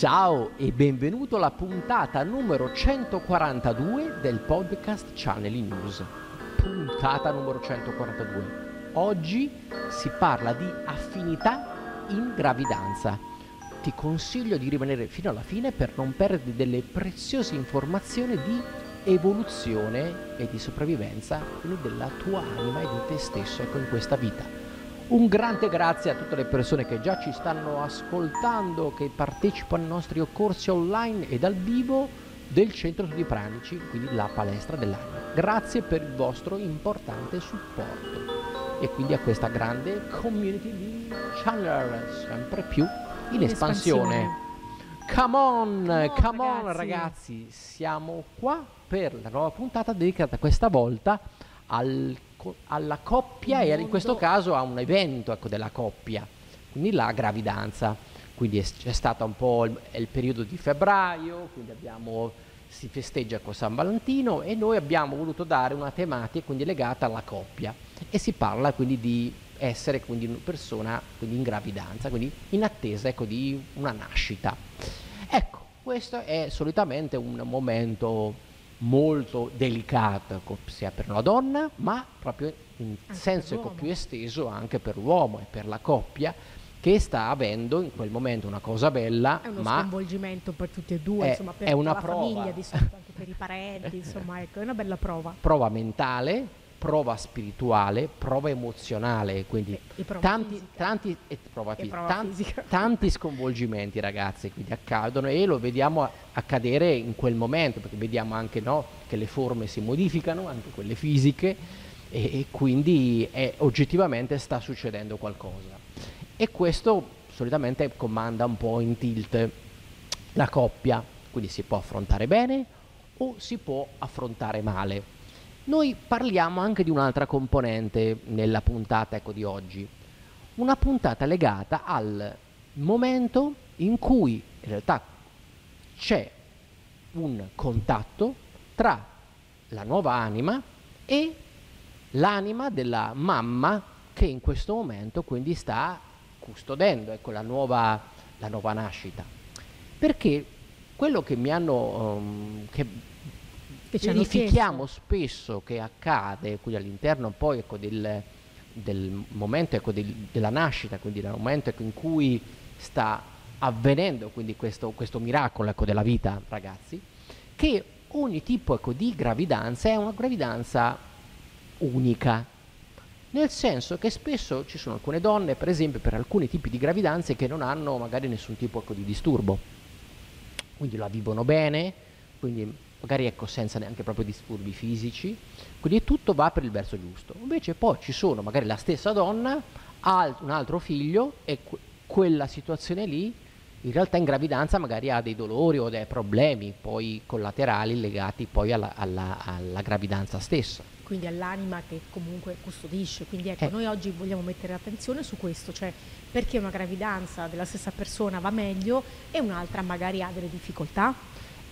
Ciao e benvenuto alla puntata numero 142 del podcast Channel News. Puntata numero 142. Oggi si parla di affinità in gravidanza. Ti consiglio di rimanere fino alla fine per non perdere delle preziose informazioni di evoluzione e di sopravvivenza quindi della tua anima e di te stesso ecco, in questa vita. Un grande grazie a tutte le persone che già ci stanno ascoltando, che partecipano ai nostri corsi online e dal vivo del Centro Studi Pranici, quindi la palestra dell'anima. Grazie per il vostro importante supporto e quindi a questa grande community di channel sempre più in, in espansione. espansione. Come on, come, come on ragazzi. ragazzi, siamo qua per la nuova puntata dedicata questa volta al alla coppia e in questo caso a un evento ecco, della coppia, quindi la gravidanza. Quindi è, è stato un po' il, il, periodo di febbraio, quindi abbiamo, si festeggia con San Valentino e noi abbiamo voluto dare una tematica quindi legata alla coppia e si parla quindi di essere quindi una persona quindi in gravidanza, quindi in attesa ecco, di una nascita. Ecco, questo è solitamente un momento molto delicato sia per la donna, ma proprio in anche senso ecco, più esteso anche per l'uomo e per la coppia che sta avendo in quel momento una cosa bella. È uno ma sconvolgimento per tutti e due, è, insomma, per la prova. famiglia, di solito anche per i parenti, insomma, ecco, è una bella prova. Prova mentale, prova spirituale, prova emozionale, quindi prova tanti, tanti, prova prova tanti, tanti, sconvolgimenti ragazzi quindi accadono e lo vediamo accadere in quel momento perché vediamo anche no, che le forme si modificano, anche quelle fisiche e, e quindi è, oggettivamente sta succedendo qualcosa. E questo solitamente comanda un po' in tilt la coppia, quindi si può affrontare bene o si può affrontare male noi parliamo anche di un'altra componente nella puntata ecco, di oggi, una puntata legata al momento in cui in realtà c'è un contatto tra la nuova anima e l'anima della mamma che in questo momento quindi sta custodendo ecco, la, nuova, la nuova nascita. Perché quello che mi hanno, um, che verifichiamo spesso che accade qui all'interno poi ecco, del, del, momento ecco, del, della nascita, quindi del momento ecco, in cui sta avvenendo quindi questo, questo miracolo ecco, della vita, ragazzi, che ogni tipo ecco, di gravidanza è una gravidanza unica, nel senso che spesso ci sono alcune donne, per esempio, per alcuni tipi di gravidanze che non hanno magari nessun tipo ecco, di disturbo, quindi la vivono bene, quindi magari ecco senza neanche proprio disturbi fisici, quindi tutto va per il verso giusto. Invece poi ci sono magari la stessa donna ha un altro figlio e que- quella situazione lì in realtà in gravidanza magari ha dei dolori o dei problemi poi collaterali legati poi alla, alla, alla gravidanza stessa. Quindi all'anima che comunque custodisce. Quindi ecco, eh. noi oggi vogliamo mettere attenzione su questo, cioè perché una gravidanza della stessa persona va meglio e un'altra magari ha delle difficoltà.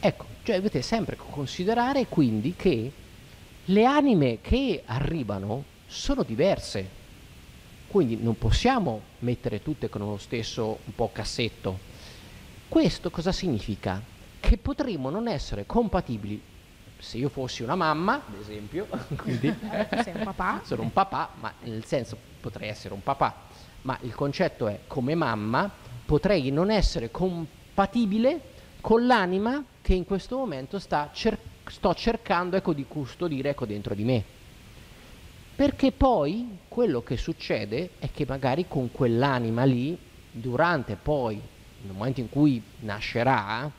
Ecco, cioè dovete sempre considerare quindi che le anime che arrivano sono diverse, quindi non possiamo mettere tutte con uno stesso un po' cassetto. Questo cosa significa? Che potremmo non essere compatibili se io fossi una mamma, ad esempio, quindi eh, sei un papà. sono un papà, ma nel senso potrei essere un papà, ma il concetto è come mamma potrei non essere compatibile con l'anima che in questo momento cer- sto cercando ecco, di custodire ecco, dentro di me. Perché poi quello che succede è che magari con quell'anima lì, durante poi, nel momento in cui nascerà,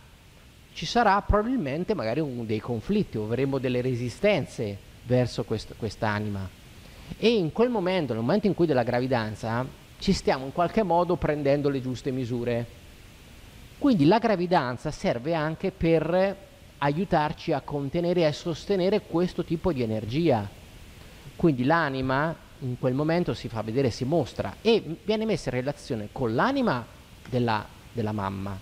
ci sarà probabilmente magari un, dei conflitti avremo delle resistenze verso quest- quest'anima. E in quel momento, nel momento in cui della gravidanza, ci stiamo in qualche modo prendendo le giuste misure quindi la gravidanza serve anche per aiutarci a contenere e a sostenere questo tipo di energia. Quindi l'anima in quel momento si fa vedere, si mostra e viene messa in relazione con l'anima della, della mamma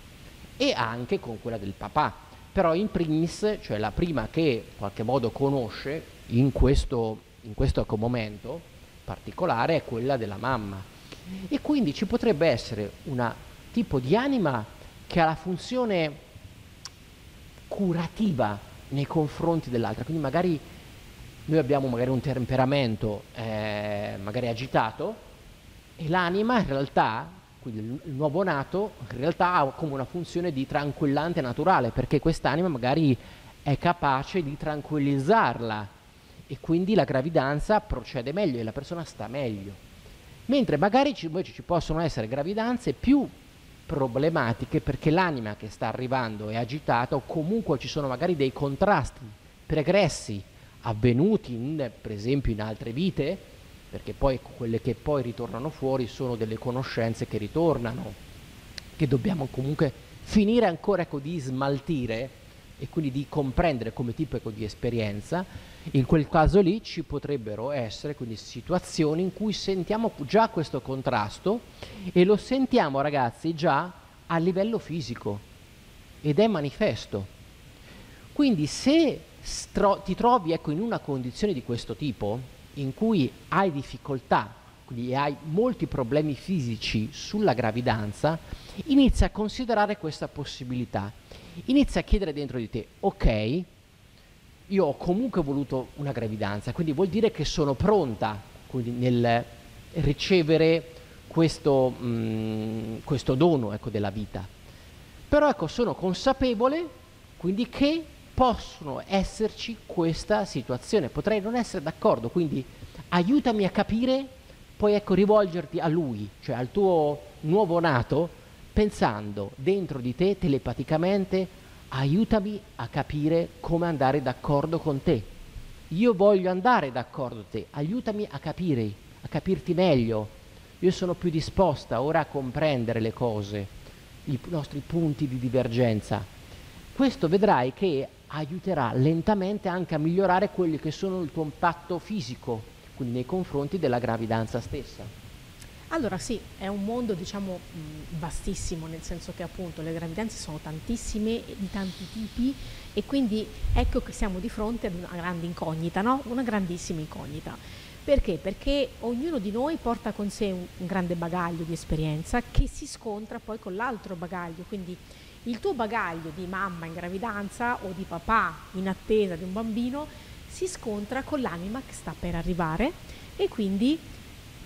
e anche con quella del papà. Però in primis, cioè la prima che in qualche modo conosce in questo, in questo momento particolare è quella della mamma. E quindi ci potrebbe essere un tipo di anima che ha la funzione curativa nei confronti dell'altra, quindi magari noi abbiamo magari un temperamento eh, magari agitato e l'anima in realtà, quindi il nuovo nato, in realtà ha come una funzione di tranquillante naturale, perché quest'anima magari è capace di tranquillizzarla e quindi la gravidanza procede meglio e la persona sta meglio. Mentre magari ci, invece ci possono essere gravidanze più problematiche perché l'anima che sta arrivando è agitata o comunque ci sono magari dei contrasti pregressi avvenuti in, per esempio in altre vite, perché poi quelle che poi ritornano fuori sono delle conoscenze che ritornano, che dobbiamo comunque finire ancora ecco, di smaltire e quindi di comprendere come tipo ecco, di esperienza, in quel caso lì ci potrebbero essere quindi situazioni in cui sentiamo già questo contrasto e lo sentiamo ragazzi già a livello fisico ed è manifesto. Quindi se ti trovi ecco, in una condizione di questo tipo, in cui hai difficoltà, quindi hai molti problemi fisici sulla gravidanza, inizia a considerare questa possibilità. Inizia a chiedere dentro di te, ok, io ho comunque voluto una gravidanza, quindi vuol dire che sono pronta nel ricevere questo, mh, mm, questo dono ecco, della vita. Però ecco, sono consapevole quindi che possono esserci questa situazione, potrei non essere d'accordo, quindi aiutami a capire, poi ecco rivolgerti a lui, cioè al tuo nuovo nato, pensando dentro di te telepaticamente aiutami a capire come andare d'accordo con te. Io voglio andare d'accordo con te, aiutami a capire, a capirti meglio. Io sono più disposta ora a comprendere le cose, i nostri punti di divergenza. Questo vedrai che aiuterà lentamente anche a migliorare quelli che sono il tuo impatto fisico, quindi nei confronti della gravidanza stessa. Allora sì, è un mondo diciamo vastissimo, nel senso che appunto le gravidanze sono tantissime, di tanti tipi e quindi ecco che siamo di fronte ad una grande incognita, no? una grandissima incognita. Perché? Perché ognuno di noi porta con sé un, un grande bagaglio di esperienza che si scontra poi con l'altro bagaglio, quindi il tuo bagaglio di mamma in gravidanza o di papà in attesa di un bambino si scontra con l'anima che sta per arrivare e quindi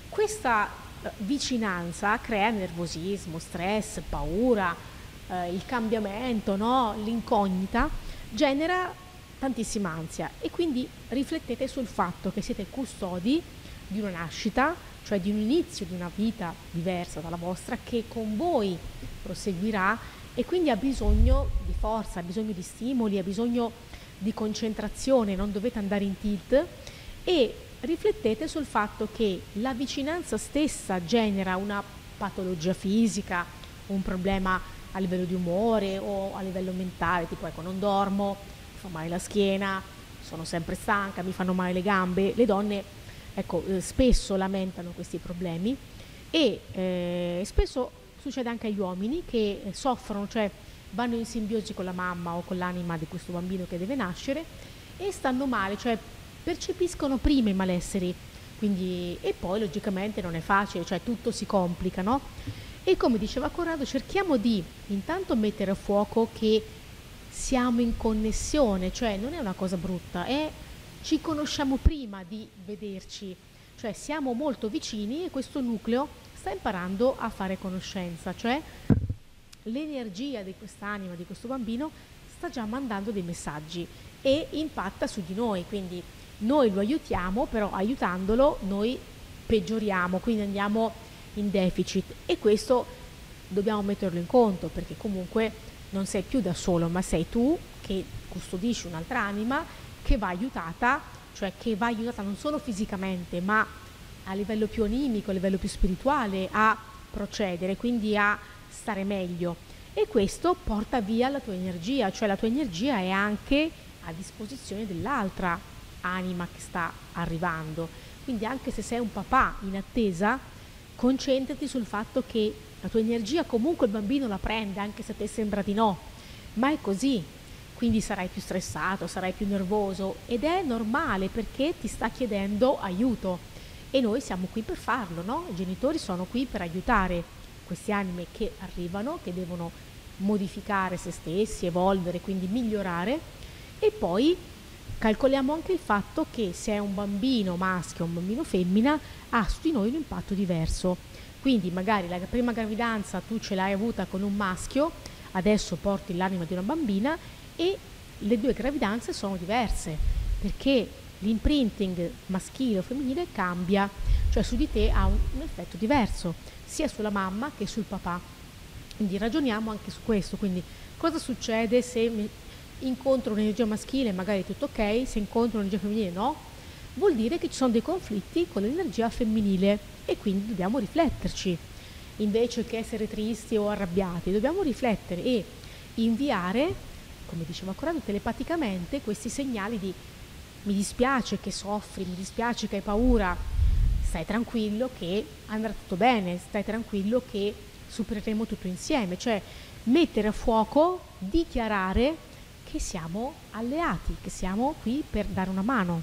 questa vicinanza crea nervosismo, stress, paura, eh, il cambiamento, no? l'incognita, genera tantissima ansia e quindi riflettete sul fatto che siete custodi di una nascita, cioè di un inizio di una vita diversa dalla vostra che con voi proseguirà e quindi ha bisogno di forza, ha bisogno di stimoli, ha bisogno di concentrazione, non dovete andare in tilt e riflettete sul fatto che la vicinanza stessa genera una patologia fisica, un problema a livello di umore o a livello mentale, tipo ecco non dormo, mi fa male la schiena, sono sempre stanca, mi fanno male le gambe. Le donne ecco, eh, spesso lamentano questi problemi e eh, spesso succede anche agli uomini che soffrono, cioè vanno in simbiosi con la mamma o con l'anima di questo bambino che deve nascere e stanno male, cioè percepiscono prima i malesseri. Quindi, e poi logicamente non è facile, cioè tutto si complica, no? E come diceva Corrado, cerchiamo di intanto mettere a fuoco che siamo in connessione, cioè non è una cosa brutta, è ci conosciamo prima di vederci, cioè siamo molto vicini e questo nucleo sta imparando a fare conoscenza, cioè l'energia di quest'anima, di questo bambino, sta già mandando dei messaggi e impatta su di noi, quindi noi lo aiutiamo, però aiutandolo noi peggioriamo, quindi andiamo in deficit. E questo dobbiamo metterlo in conto perché comunque non sei più da solo, ma sei tu che custodisci un'altra anima che va aiutata, cioè che va aiutata non solo fisicamente, ma a livello più animico, a livello più spirituale a procedere, quindi a stare meglio. E questo porta via la tua energia, cioè la tua energia è anche a disposizione dell'altra anima che sta arrivando. Quindi anche se sei un papà in attesa, concentrati sul fatto che la tua energia comunque il bambino la prende, anche se a te sembra di no, ma è così. Quindi sarai più stressato, sarai più nervoso ed è normale perché ti sta chiedendo aiuto e noi siamo qui per farlo, no? I genitori sono qui per aiutare queste anime che arrivano, che devono modificare se stessi, evolvere, quindi migliorare e poi calcoliamo anche il fatto che se è un bambino maschio o un bambino femmina ha su di noi un impatto diverso. Quindi magari la prima gravidanza tu ce l'hai avuta con un maschio, adesso porti l'anima di una bambina e le due gravidanze sono diverse perché l'imprinting maschile o femminile cambia, cioè su di te ha un, un effetto diverso, sia sulla mamma che sul papà. Quindi ragioniamo anche su questo, quindi cosa succede se incontro un'energia maschile magari tutto ok, se incontro un'energia femminile no? Vuol dire che ci sono dei conflitti con l'energia femminile e quindi dobbiamo rifletterci. Invece che essere tristi o arrabbiati, dobbiamo riflettere e inviare, come diceva Corrado, telepaticamente questi segnali di mi dispiace che soffri, mi dispiace che hai paura, stai tranquillo che andrà tutto bene, stai tranquillo che supereremo tutto insieme, cioè mettere a fuoco, dichiarare che siamo alleati, che siamo qui per dare una mano.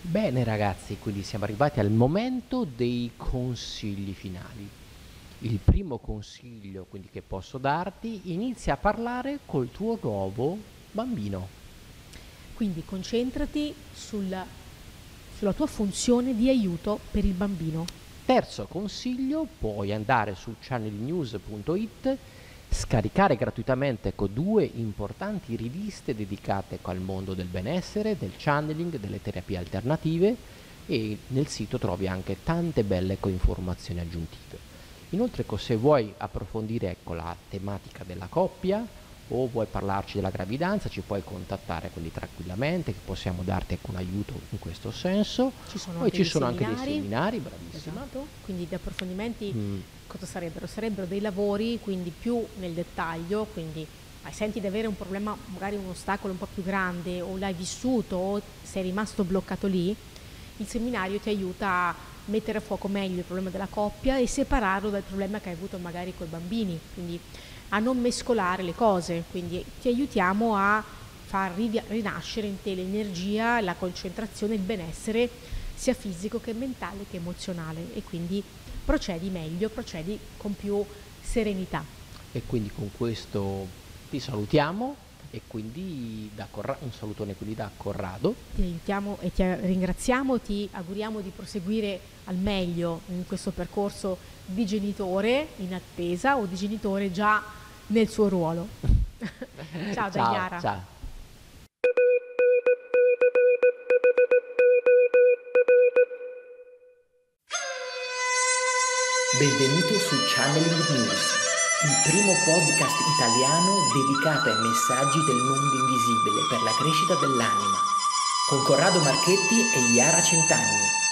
Bene ragazzi, quindi siamo arrivati al momento dei consigli finali. Il primo consiglio quindi, che posso darti, inizia a parlare col tuo nuovo bambino. Quindi concentrati sulla, sulla tua funzione di aiuto per il bambino. Terzo consiglio, puoi andare su channelnews.it scaricare gratuitamente con due importanti riviste dedicate al mondo del benessere, del channeling, delle terapie alternative e nel sito trovi anche tante belle informazioni aggiuntive. Inoltre se vuoi approfondire ecco, la tematica della coppia o vuoi parlarci della gravidanza ci puoi contattare quindi tranquillamente che possiamo darti ecco, un aiuto in questo senso. Ci sono, Poi ci sono anche dei seminari, bravissima. Esatto. Quindi di approfondimenti mm cosa sarebbero? Sarebbero dei lavori quindi più nel dettaglio, quindi hai senti di avere un problema, magari un ostacolo un po' più grande o l'hai vissuto o sei rimasto bloccato lì, il seminario ti aiuta a mettere a fuoco meglio il problema della coppia e separarlo dal problema che hai avuto magari con i bambini, quindi a non mescolare le cose, quindi ti aiutiamo a far rinascere in te l'energia, la concentrazione, il benessere sia fisico che mentale che emozionale e quindi procedi meglio, procedi con più serenità. E quindi con questo ti salutiamo e quindi da Corra- un salutone quindi da Corrado. Ti aiutiamo e ti ringraziamo, ti auguriamo di proseguire al meglio in questo percorso di genitore in attesa o di genitore già nel suo ruolo. ciao, ciao Daniara. Ciao. Benvenuto su Channeling News, il primo podcast italiano dedicato ai messaggi del mondo invisibile per la crescita dell'anima, con Corrado Marchetti e Iara Centanni.